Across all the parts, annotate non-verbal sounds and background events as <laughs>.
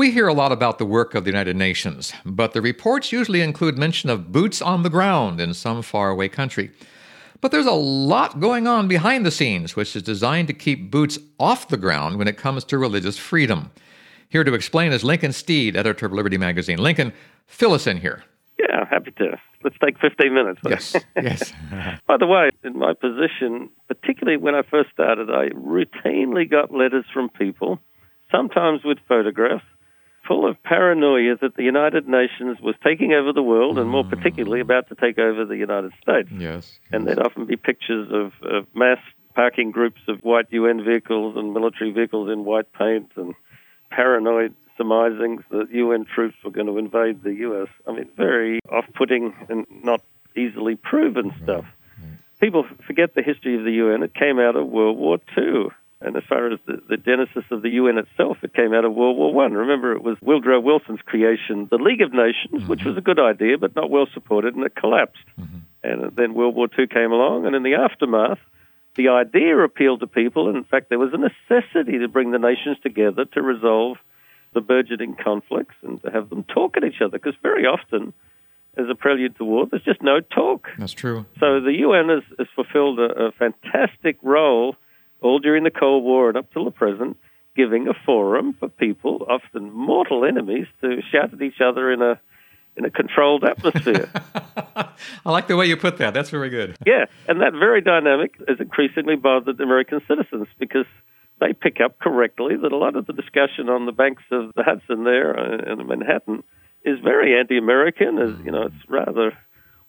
We hear a lot about the work of the United Nations, but the reports usually include mention of boots on the ground in some faraway country. But there's a lot going on behind the scenes, which is designed to keep boots off the ground when it comes to religious freedom. Here to explain is Lincoln Steed, editor of Liberty Magazine. Lincoln, fill us in here. Yeah, happy to. Let's take 15 minutes. Yes, yes. <laughs> By the way, in my position, particularly when I first started, I routinely got letters from people, sometimes with photographs, full of paranoia that the United Nations was taking over the world, and more mm. particularly about to take over the United States. Yes. And there'd often be pictures of, of mass parking groups of white UN vehicles and military vehicles in white paint, and paranoid surmisings that UN troops were going to invade the U.S. I mean, very off-putting and not easily proven stuff. People forget the history of the UN. It came out of World War II. And as far as the, the, genesis of the UN itself, it came out of World War One. Remember, it was Woodrow Wilson's creation, the League of Nations, mm-hmm. which was a good idea but not well supported, and it collapsed. Mm-hmm. And then World War Two came along, and in the aftermath, the idea appealed to people. And in fact, there was a necessity to bring the nations together to resolve the burgeoning conflicts and to have them talk at each other, because very often, as a prelude to war, there's just no talk. That's true. So the UN has, has fulfilled a, a fantastic role all during the Cold War and up till the present, giving a forum for people, often mortal enemies, to shout at each other in a in a controlled atmosphere. <laughs> I like the way you put that. That's very good. Yeah, and that very dynamic has increasingly bothered American citizens because they pick up correctly that a lot of the discussion on the banks of the Hudson there uh, in Manhattan is very anti-American. Is you know, it's rather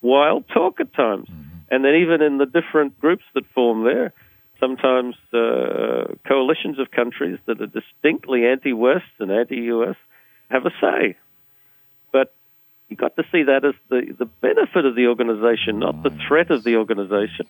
wild talk at times. Mm-hmm. And then even in the different groups that form there, sometimes uh, coalitions of countries that are distinctly anti-West and anti-US have a say. But you got to see that as the, the benefit of the organization, not the threat of the organization.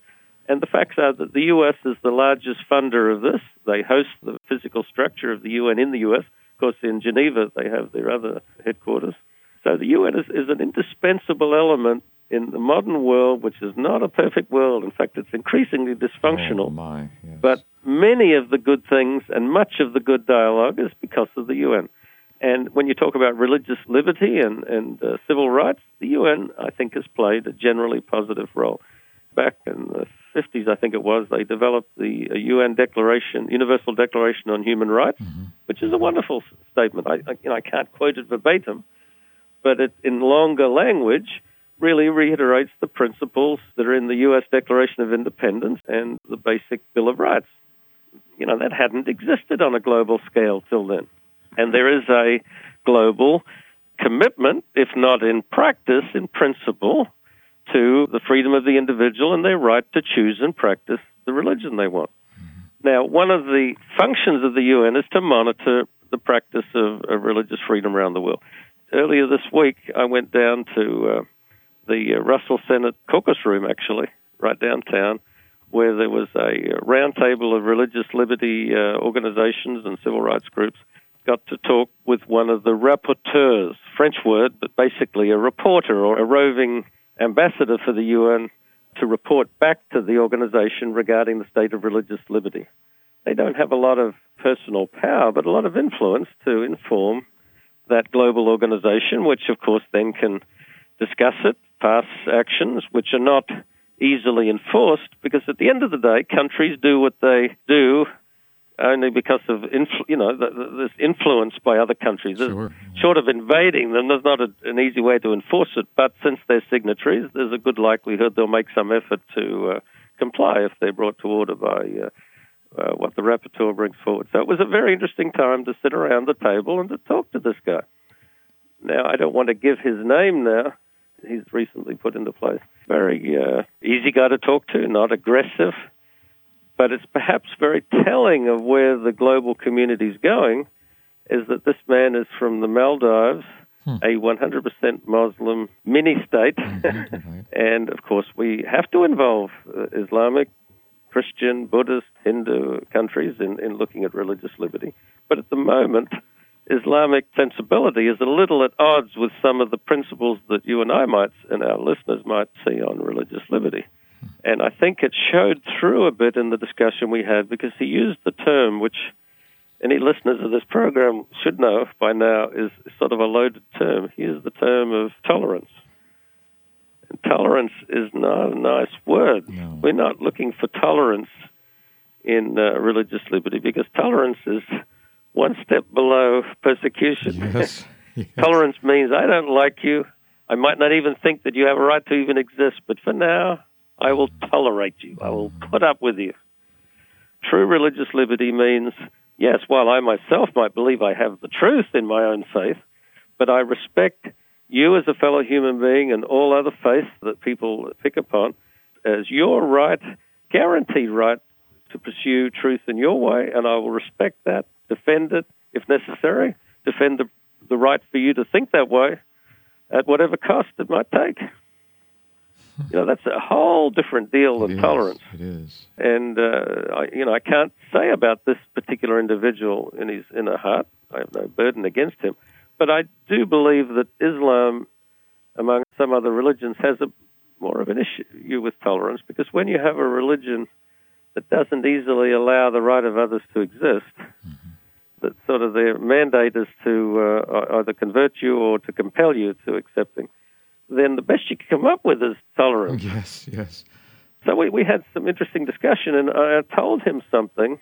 And the facts are that the U.S. is the largest funder of this. They host the physical structure of the UN in the U.S. Of course, in Geneva, they have their other headquarters. So the UN is, is an indispensable element in the modern world, which is not a perfect world, in fact, it's increasingly dysfunctional. Oh my, yes. But many of the good things and much of the good dialogue is because of the UN. And when you talk about religious liberty and, and uh, civil rights, the UN, I think, has played a generally positive role. Back in the 50s, I think it was, they developed the UN Declaration, Universal Declaration on Human Rights, mm-hmm. which is a wonderful statement. I, I, you know, I can't quote it verbatim, but it, in longer language, really reiterates the principles that are in the U.S. Declaration of Independence and the Basic Bill of Rights. You know, that hadn't existed on a global scale till then. And there is a global commitment, if not in practice, in principle, to the freedom of the individual and their right to choose and practice the religion they want. Now, one of the functions of the UN is to monitor the practice of, of religious freedom around the world. Earlier this week, I went down to uh, the uh, Russell Senate caucus room, actually, right downtown, where there was a roundtable of religious liberty uh, organizations and civil rights groups. Got to talk with one of the rapporteurs, French word, but basically a reporter or a roving ambassador for the UN to report back to the organization regarding the state of religious liberty. They don't have a lot of personal power, but a lot of influence to inform that global organization, which of course then can discuss it, pass actions which are not easily enforced because at the end of the day, countries do what they do only because of influ- you know this influence by other countries. Sure. Short of invading them, there's not a, an easy way to enforce it. But since they're signatories, there's a good likelihood they'll make some effort to uh, comply if they're brought to order by uh, uh, what the rapporteur brings forward. So it was a very interesting time to sit around the table and to talk to this guy. Now I don't want to give his name now he's recently put into place. Very uh, easy guy to talk to, not aggressive, but it's perhaps very telling of where the global community is going. Is that this man is from the Maldives, hmm. a 100% Muslim mini state. Mm-hmm, <laughs> and of course, we have to involve uh, Islamic, Christian, Buddhist, Hindu countries in, in looking at religious liberty. But at the moment, Islamic sensibility is a little at odds with some of the principles that you and I might, and our listeners might see on religious liberty. And I think it showed through a bit in the discussion we had because he used the term, which any listeners of this program should know by now is sort of a loaded term. He used the term of tolerance. And tolerance is not a nice word. No. We're not looking for tolerance in uh, religious liberty because tolerance is one step below persecution. Yes. yes. <laughs> tolerance means I don't like you. I might not even think that you have a right to even exist, but for now, I will tolerate you. I will put up with you. True religious liberty means, yes, while I myself might believe I have the truth in my own faith, but I respect you as a fellow human being and all other faiths that people pick upon as your right, guaranteed right to pursue truth in your way, and I will respect that, defend it if necessary, defend the, the right for you to think that way at whatever cost it might take. You know, that's a whole different deal than tolerance. It is. And uh, I, you know, I can't say about this particular individual in his inner heart. I have no burden against him, but I do believe that Islam, among some other religions, has a more of an issue with tolerance because when you have a religion that doesn't easily allow the right of others to exist, mm-hmm. That sort of their mandate is to uh, either convert you or to compel you to accepting then the best you can come up with is tolerance. Yes, yes. So we, we had some interesting discussion, and I told him something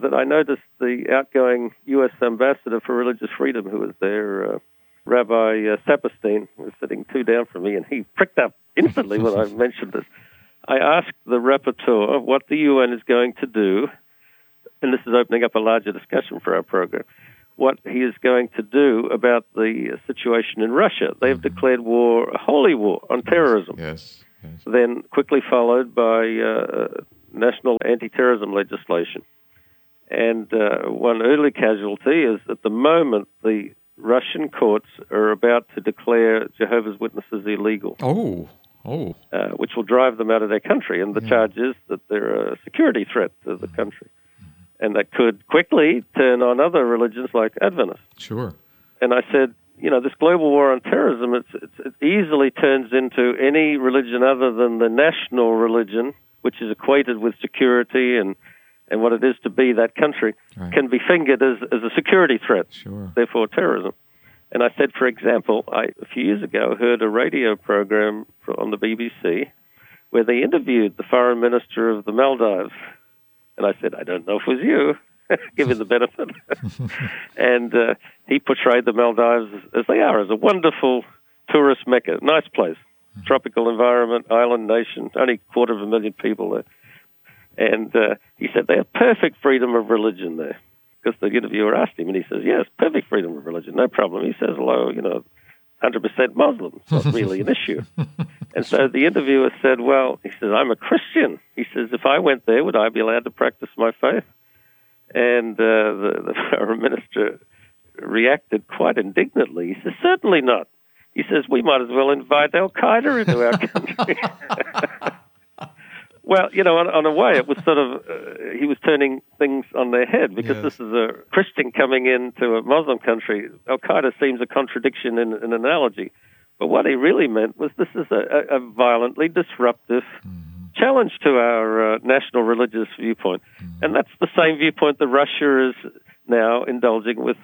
that I noticed the outgoing U.S. ambassador for religious freedom who was there, uh, Rabbi uh, Saperstein, was sitting two down from me, and he pricked up instantly when I <laughs> mentioned this. I asked the rapporteur what the UN is going to do, and this is opening up a larger discussion for our program what he is going to do about the situation in Russia. They've mm-hmm. declared war, a holy war on terrorism. Yes. yes. Then quickly followed by uh, national anti-terrorism legislation. And uh, one early casualty is at the moment the Russian courts are about to declare Jehovah's Witnesses illegal. Oh, oh. Uh, which will drive them out of their country. And the yeah. charge is that they're a security threat to the country and that could quickly turn on other religions like Adventists. Sure. And I said, you know, this global war on terrorism, it's, it's, it easily turns into any religion other than the national religion, which is equated with security and, and what it is to be that country, right. can be fingered as, as a security threat, sure. therefore terrorism. And I said, for example, I, a few years ago heard a radio program on the BBC where they interviewed the foreign minister of the Maldives and I said, I don't know if it was you. <laughs> Give him the benefit. <laughs> and uh, he portrayed the Maldives as they are, as a wonderful tourist mecca, nice place, mm-hmm. tropical environment, island nation, only a quarter of a million people there. And uh, he said they have perfect freedom of religion there. Because the interviewer asked him, and he says, yes, perfect freedom of religion, no problem. He says, hello, you know, 100% Muslim. It's not really an issue. <laughs> And so the interviewer said, Well, he says, I'm a Christian. He says, If I went there, would I be allowed to practice my faith? And uh, the, the <laughs> foreign minister reacted quite indignantly. He says, Certainly not. He says, We might as well invite Al Qaeda into our country. <laughs> Well, you know, on, on, a way, it was sort of uh, he was turning things on their head because this is a Christian coming into a Muslim country. Al Qaeda seems a contradiction in an analogy, but what he really meant was this is a, a violently disruptive mm-hmm. challenge to our uh, national religious viewpoint, mm-hmm. and that's the same viewpoint that Russia is now indulging with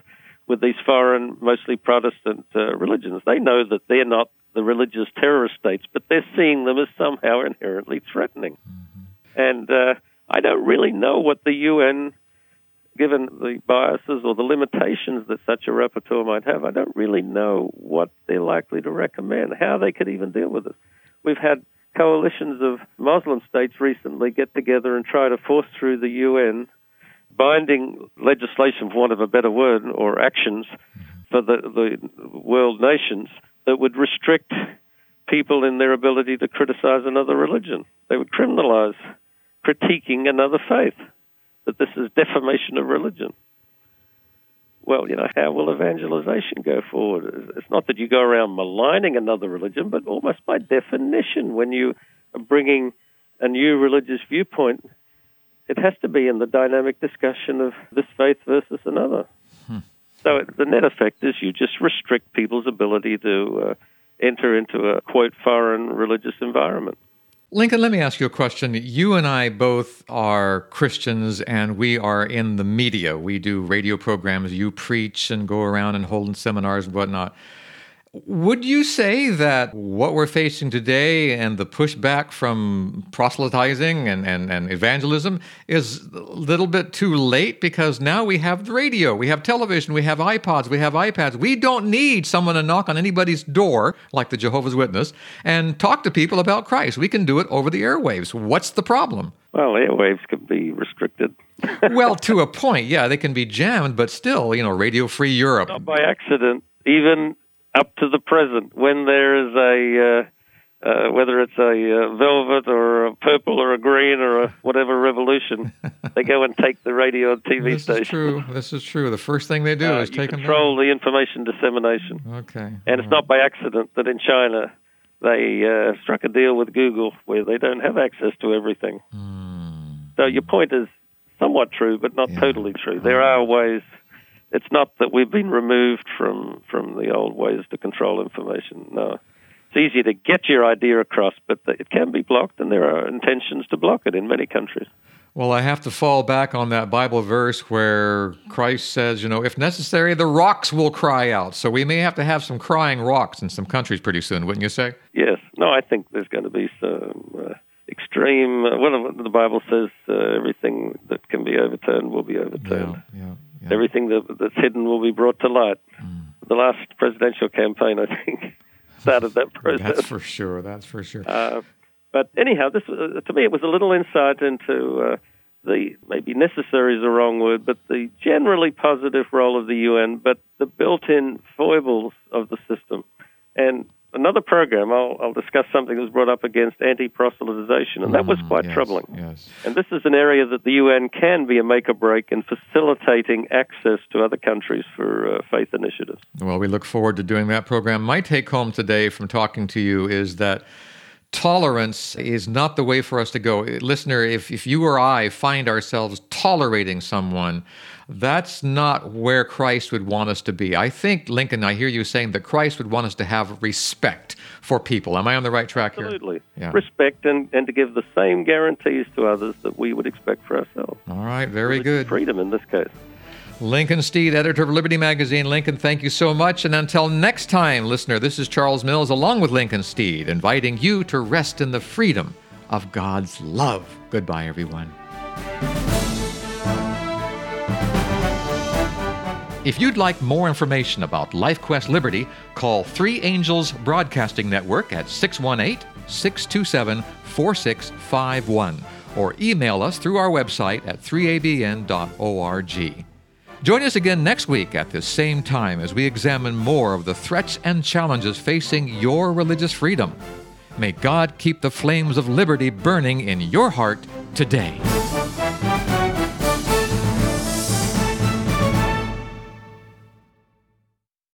with these foreign, mostly Protestant uh, religions. They know that they're not the religious terrorist states, but they're seeing them as somehow inherently threatening. Mm-hmm. And uh, I don't really know what the UN, given the biases or the limitations that such a rapporteur might have, I don't really know what they're likely to recommend, how they could even deal with this. We've had coalitions of Muslim states recently get together and try to force through the UN binding legislation, for want of a better word, or actions mm-hmm. for the, the world nations that would restrict people in their ability to criticize another religion. They would criminalize critiquing another faith, that this is defamation of religion. well, you know, how will evangelization go forward? It's not that you go around maligning another religion, but almost by definition, when you are bringing a new religious viewpoint, it has to be in the dynamic discussion of this faith versus another. So the net effect is you just restrict people's ability to uh, enter into a quote foreign religious environment. Lincoln, let me ask you a question. You and I both are Christians and we are in the media. We do radio programs. You preach and go around and hold seminars and whatnot. Would you say that what we're facing today and the pushback from proselytizing and, and, and evangelism is a little bit too late because now we have the radio, we have television, we have iPods, we have iPads. We don't need someone to knock on anybody's door like the Jehovah's Witness and talk to people about Christ. We can do it over the airwaves. What's the problem? Well, airwaves can be restricted. <laughs> well, to a point, yeah, they can be jammed, but still, you know, Radio Free Europe. Not by accident. Even up to the present when there is a uh, uh, whether it's a uh, velvet or a purple or a green or a whatever revolution, <laughs> they go and take the radio and TV this station. This is true. This is true. The first thing they do uh, is take control the information dissemination. Okay. And it's right. not by accident that in China they uh, struck a deal with Google where they don't have access to everything. Mm. So your point is somewhat true, but not yeah. totally true. There are ways it's not that we've been removed from from the old ways to control information. No, it's easy to get your idea across, but it can be blocked, and there are intentions to block it in many countries. Well, I have to fall back on that Bible verse where Christ says, you know, if necessary, the rocks will cry out. So we may have to have some crying rocks in some countries pretty soon, wouldn't you say? Yes. No, I think there's going to be some uh, extreme. Uh, well, the Bible says uh, everything that can be overturned will be overturned. Yeah, yeah. Yeah. Everything that, that's hidden will be brought to light. Mm. The last presidential campaign, I think, <laughs> started that process. That's for sure. That's for sure. Uh, but anyhow, this uh, to me it was a little insight into uh, the maybe necessary is the wrong word, but the generally positive role of the UN, but the built-in foibles of the system. And another program, I'll, I'll, discuss something that was brought up against anti-proselytization, and that was mm, quite yes, troubling. Yes. And this is an area that the UN can be a make or break in facilitating access to other countries for uh, faith initiatives. Well, we look forward to doing that program. My take home today from talking to you is that tolerance is not the way for us to go. Listener, if, if you or I find ourselves tolerating someone, that's not where Christ would want us to be. I think, Lincoln, I hear you saying that Christ would want us to have respect for people. Am I on the right track Absolutely. here? Absolutely. Yeah. Respect and, and to give the same guarantees to others that we would expect for ourselves. All right, very good. Freedom in this case. Lincoln Steed, editor of Liberty Magazine. Lincoln, thank you so much. And until next time, listener, this is Charles Mills along with Lincoln Steed, inviting you to rest in the freedom of God's love. Goodbye, everyone. If you'd like more information about LifeQuest Liberty, call Three Angels Broadcasting Network at 618 627 4651 or email us through our website at 3abn.org. Join us again next week at this same time as we examine more of the threats and challenges facing your religious freedom. May God keep the flames of liberty burning in your heart today.